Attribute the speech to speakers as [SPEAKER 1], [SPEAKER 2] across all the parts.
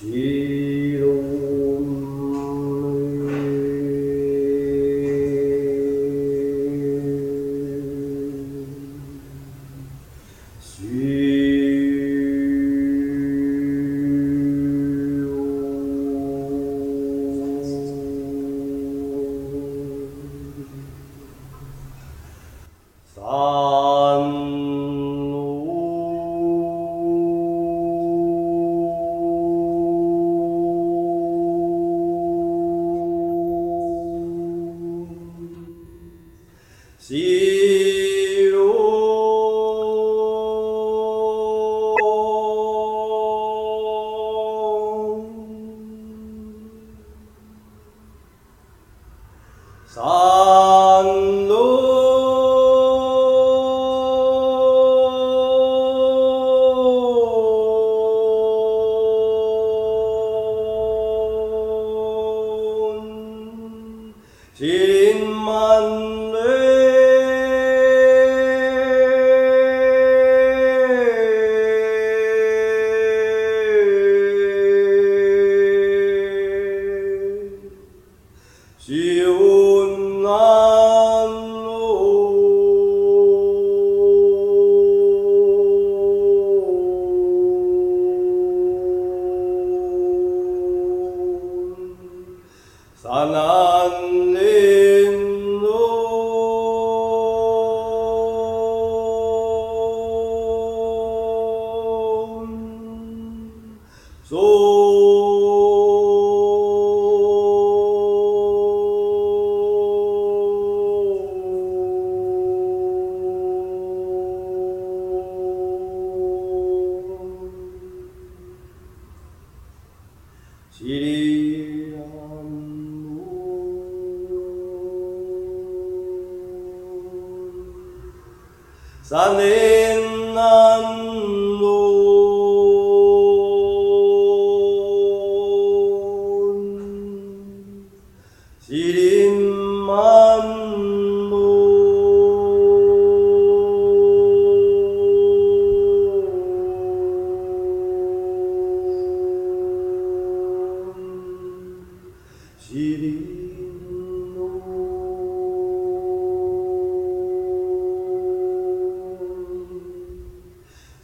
[SPEAKER 1] sim So.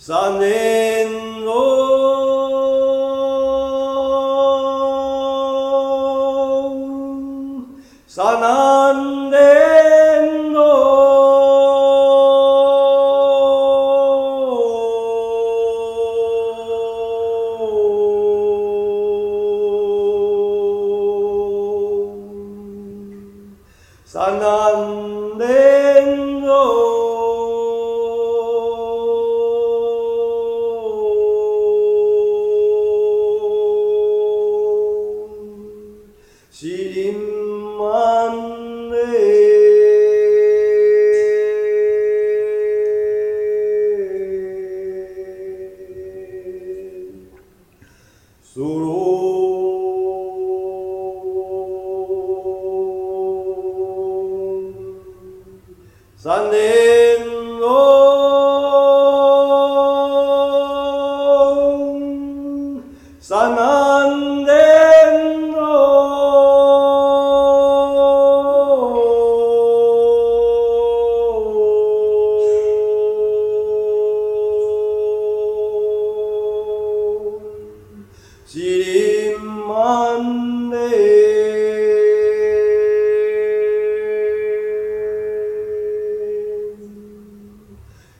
[SPEAKER 1] Sunday. من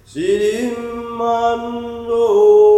[SPEAKER 1] 心满足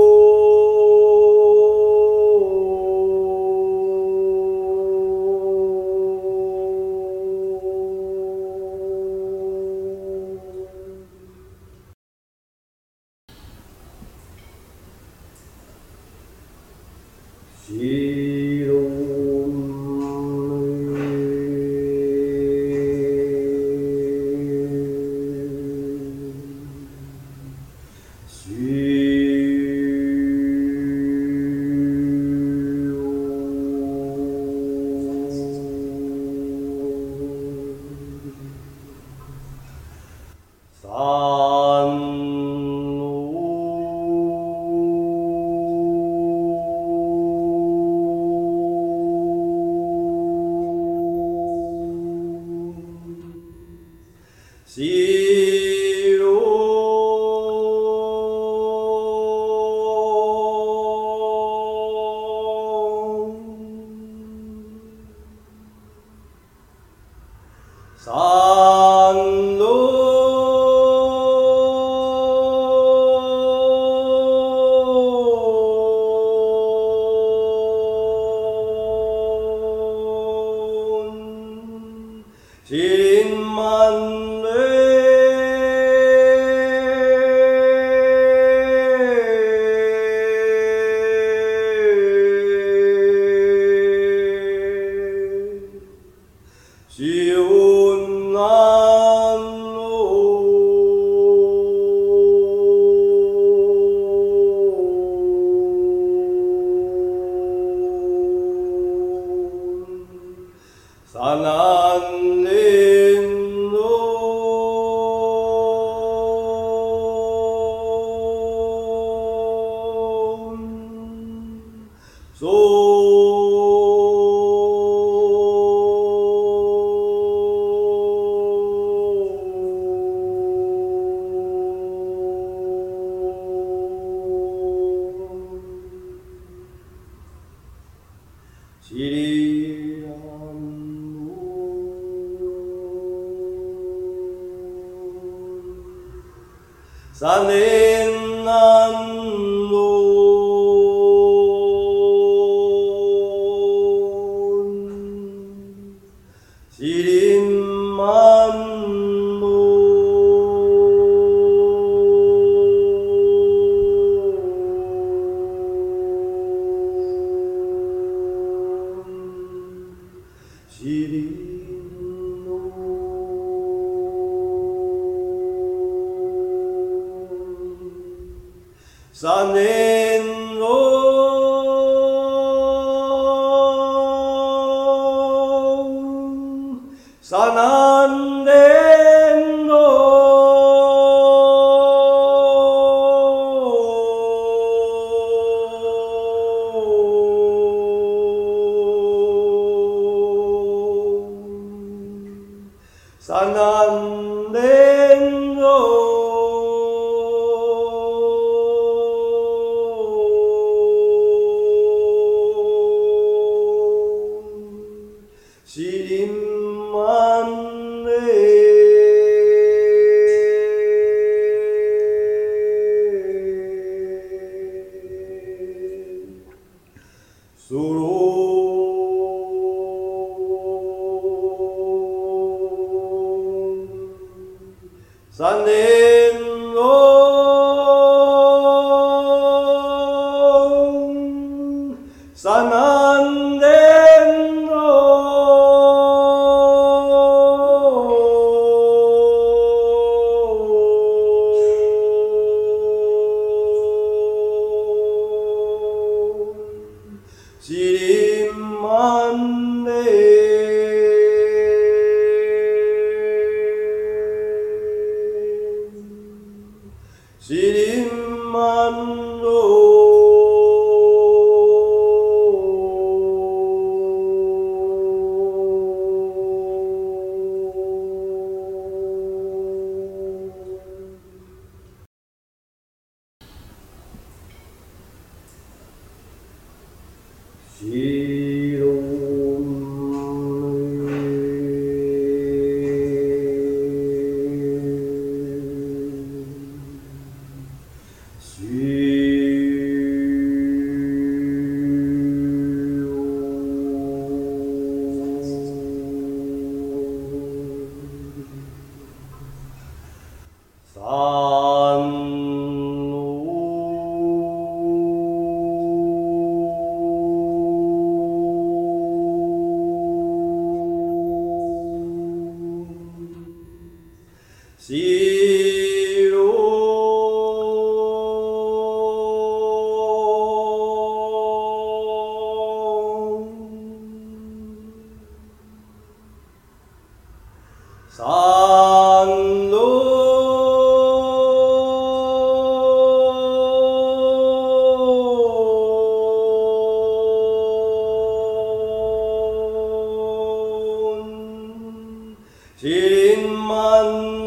[SPEAKER 1] الله 산 请 인.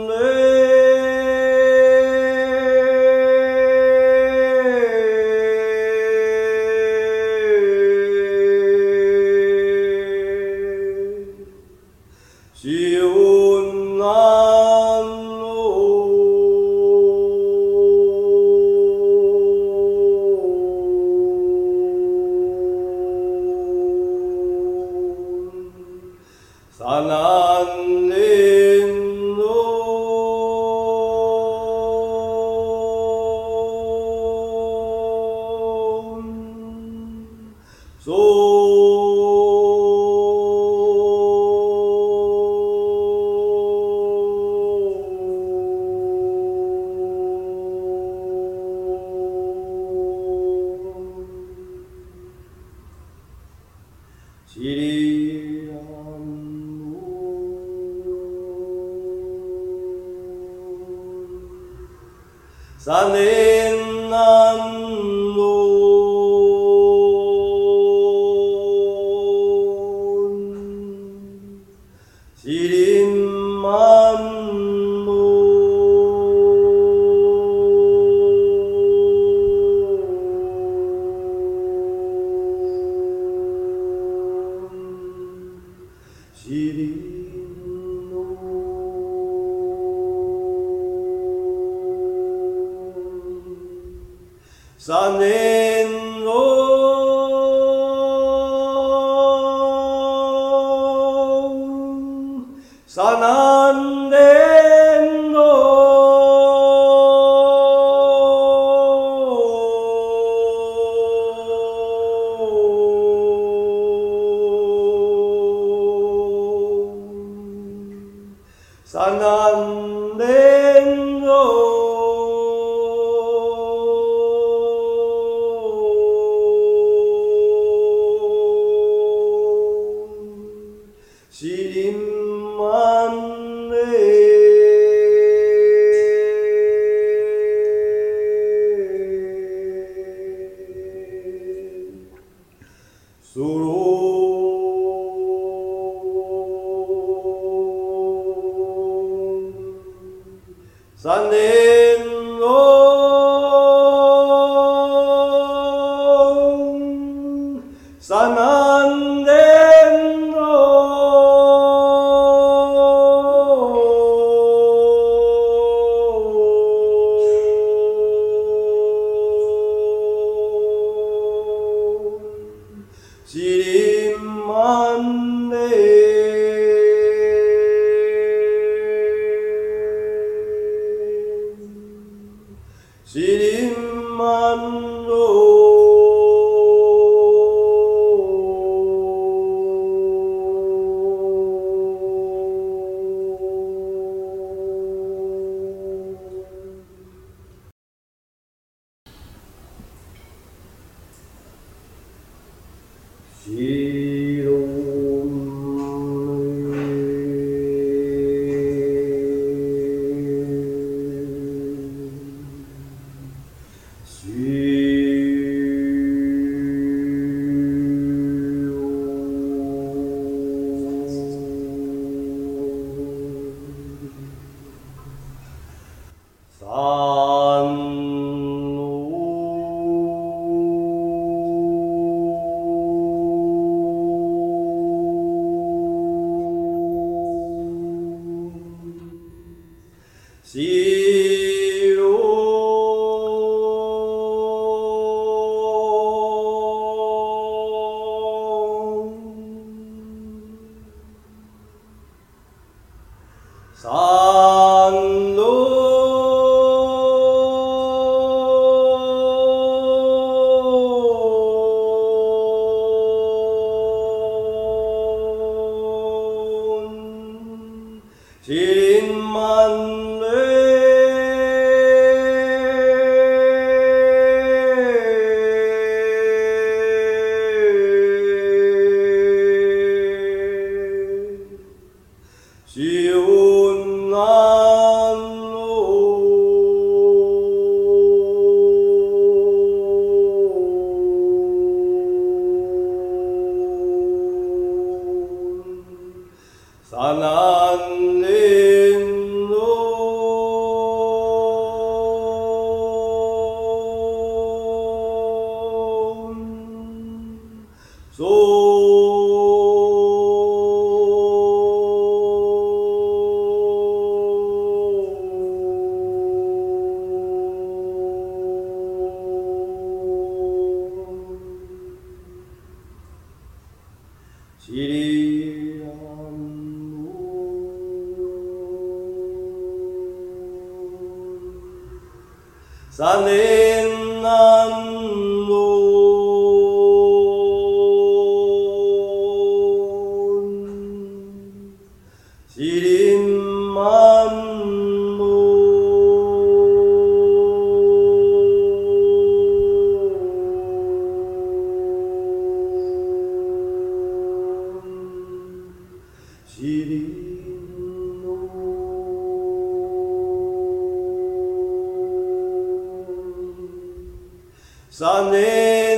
[SPEAKER 1] 사내 sana Zannet E So. Sunday.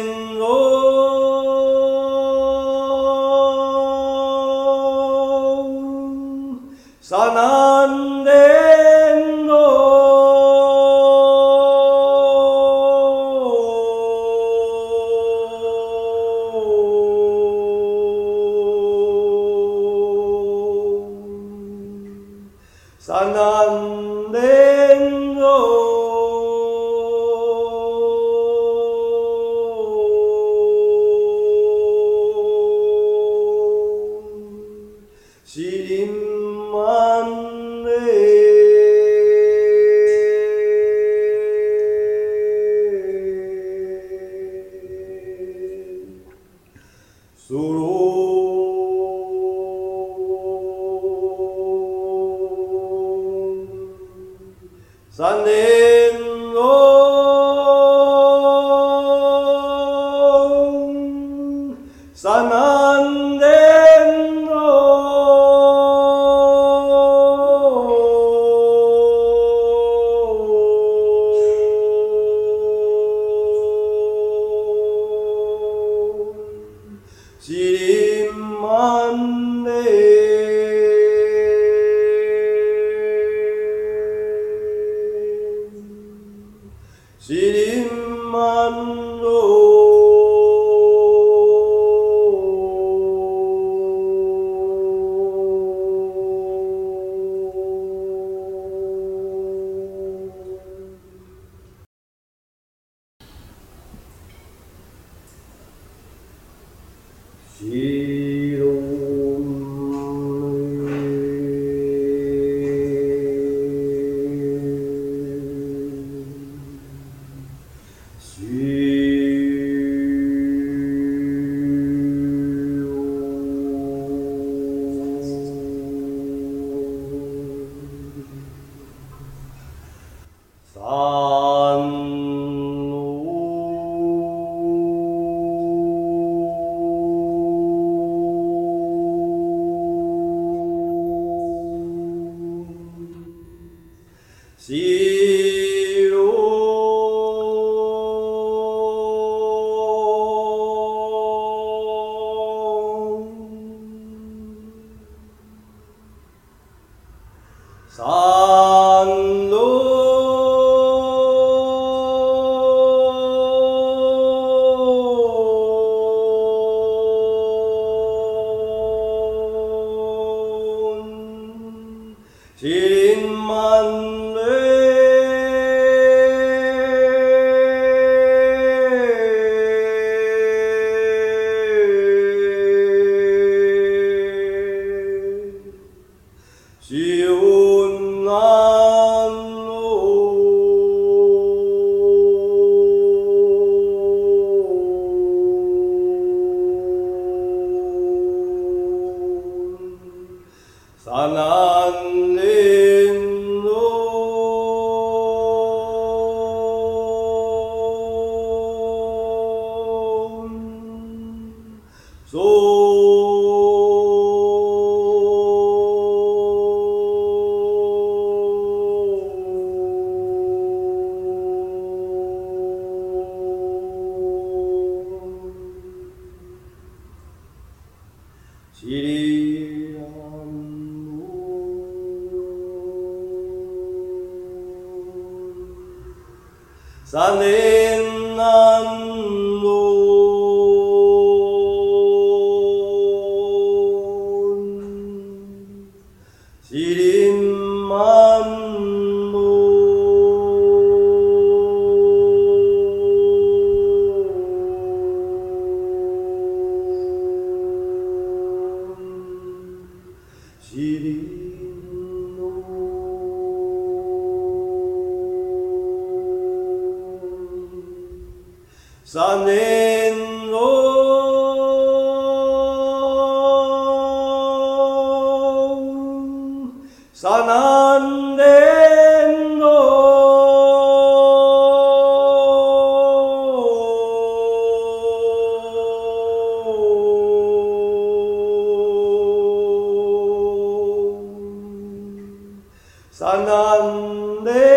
[SPEAKER 1] مَّنَّ Sirim manu. 사난데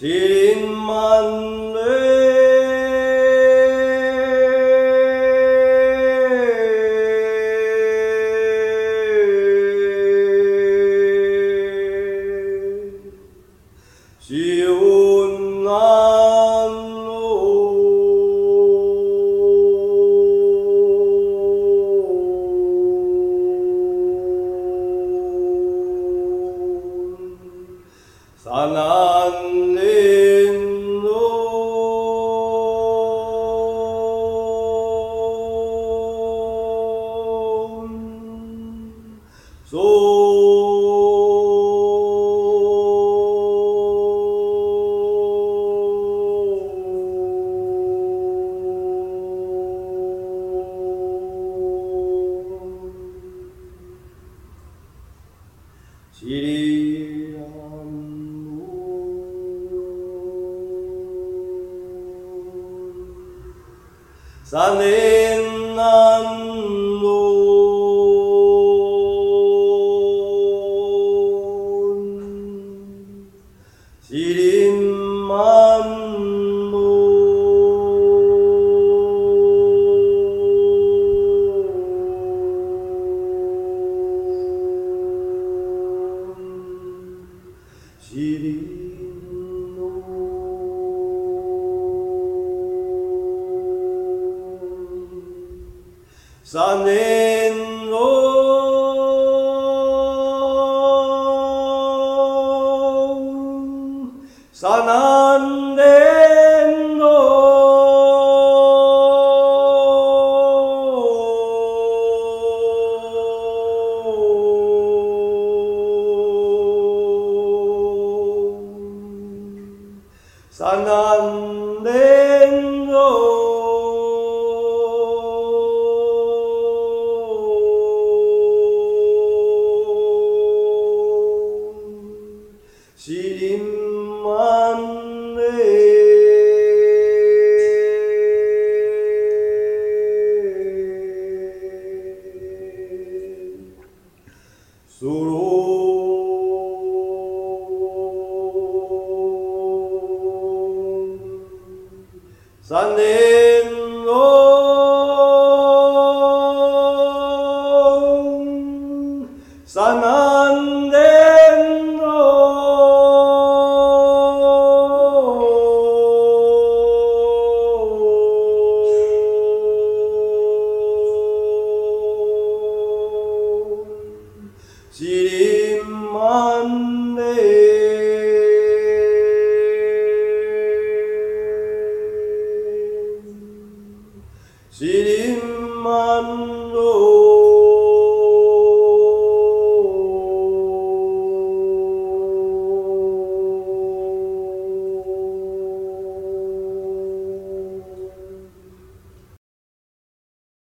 [SPEAKER 1] 请慢。Sane Só não. Zannet